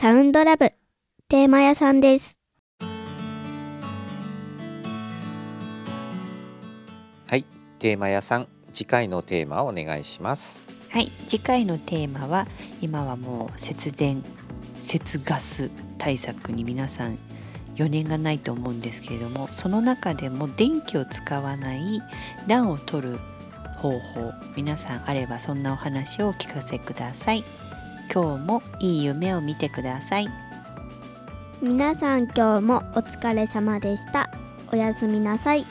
サウンドラブテーマ屋さんです。はい、テーマ屋さん、次回のテーマをお願いします。はい次回のテーマは今はもう節電節ガス対策に皆さん余念がないと思うんですけれどもその中でも電気を使わない暖を取る方法皆さんあればそんなお話をお聞かせください今日もいい夢を見てください皆さん今日もお疲れ様でした。おやすみなさい。